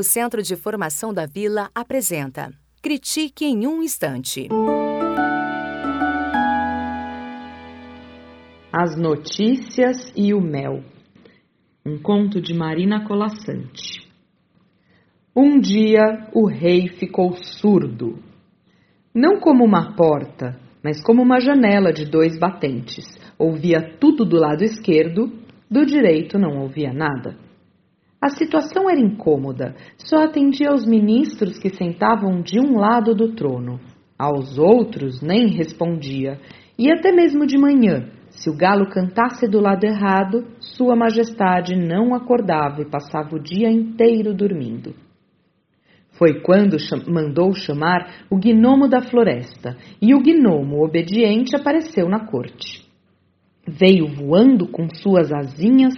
O Centro de Formação da Vila apresenta Critique em um Instante. As Notícias e o Mel. Um conto de Marina Colassante. Um dia o rei ficou surdo. Não como uma porta, mas como uma janela de dois batentes. Ouvia tudo do lado esquerdo, do direito não ouvia nada. A situação era incômoda, só atendia aos ministros que sentavam de um lado do trono. Aos outros nem respondia, e até mesmo de manhã, se o galo cantasse do lado errado, Sua Majestade não acordava e passava o dia inteiro dormindo. Foi quando mandou chamar o gnomo da floresta, e o gnomo obediente apareceu na corte. Veio voando com suas asinhas,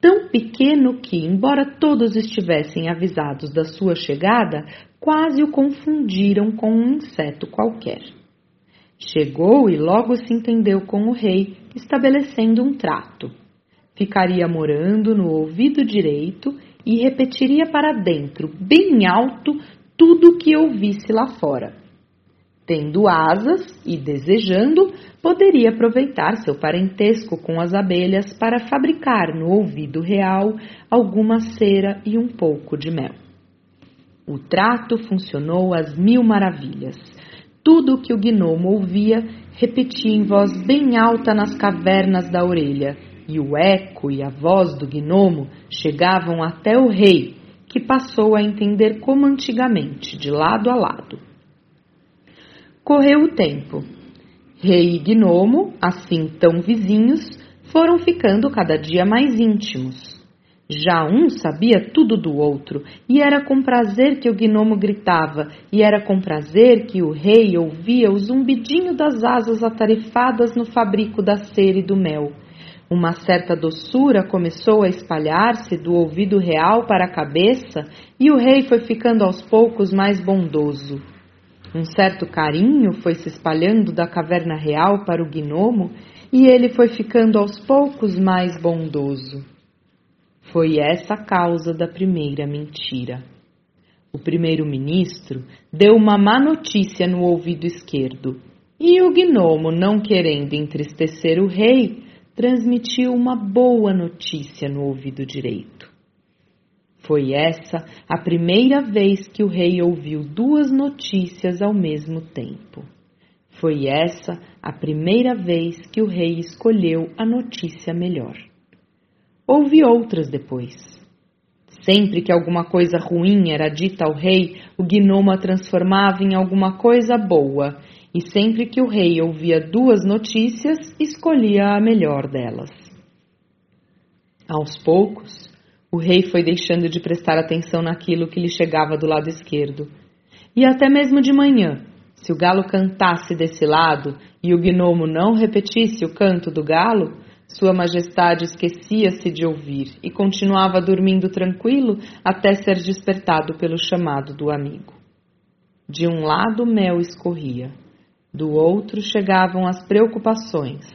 tão pequeno que, embora todos estivessem avisados da sua chegada, quase o confundiram com um inseto qualquer. Chegou e logo se entendeu com o rei, estabelecendo um trato. Ficaria morando no ouvido direito e repetiria para dentro, bem alto, tudo o que ouvisse lá fora. Tendo asas e desejando, poderia aproveitar seu parentesco com as abelhas para fabricar no ouvido real alguma cera e um pouco de mel. O trato funcionou às mil maravilhas. Tudo o que o gnomo ouvia repetia em voz bem alta nas cavernas da orelha, e o eco e a voz do gnomo chegavam até o rei, que passou a entender como antigamente, de lado a lado. Correu o tempo. Rei e Gnomo, assim tão vizinhos, foram ficando cada dia mais íntimos. Já um sabia tudo do outro, e era com prazer que o gnomo gritava, e era com prazer que o rei ouvia o zumbidinho das asas atarifadas no fabrico da cera e do mel. Uma certa doçura começou a espalhar-se do ouvido real para a cabeça, e o rei foi ficando aos poucos mais bondoso. Um certo carinho foi se espalhando da caverna real para o gnomo e ele foi ficando aos poucos mais bondoso. Foi essa a causa da primeira mentira. O primeiro-ministro deu uma má notícia no ouvido esquerdo e o gnomo, não querendo entristecer o rei, transmitiu uma boa notícia no ouvido direito. Foi essa a primeira vez que o rei ouviu duas notícias ao mesmo tempo. Foi essa a primeira vez que o rei escolheu a notícia melhor. Houve outras depois. Sempre que alguma coisa ruim era dita ao rei, o gnomo a transformava em alguma coisa boa, e sempre que o rei ouvia duas notícias, escolhia a melhor delas. Aos poucos, o rei foi deixando de prestar atenção naquilo que lhe chegava do lado esquerdo. E até mesmo de manhã, se o galo cantasse desse lado e o gnomo não repetisse o canto do galo, Sua Majestade esquecia-se de ouvir e continuava dormindo tranquilo até ser despertado pelo chamado do amigo. De um lado mel escorria, do outro chegavam as preocupações,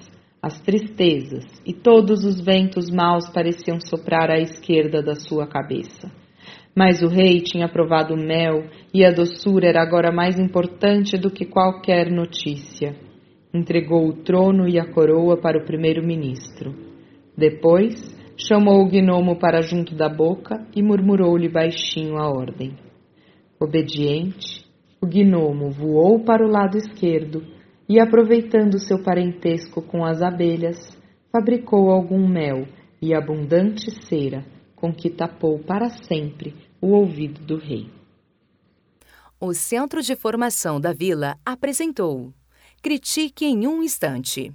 as tristezas e todos os ventos maus pareciam soprar à esquerda da sua cabeça. Mas o rei tinha provado o mel e a doçura era agora mais importante do que qualquer notícia. Entregou o trono e a coroa para o primeiro-ministro. Depois, chamou o gnomo para junto da boca e murmurou-lhe baixinho a ordem. Obediente, o gnomo voou para o lado esquerdo e, aproveitando seu parentesco com as abelhas, fabricou algum mel e abundante cera, com que tapou para sempre o ouvido do rei. O Centro de Formação da Vila apresentou Critique em um Instante.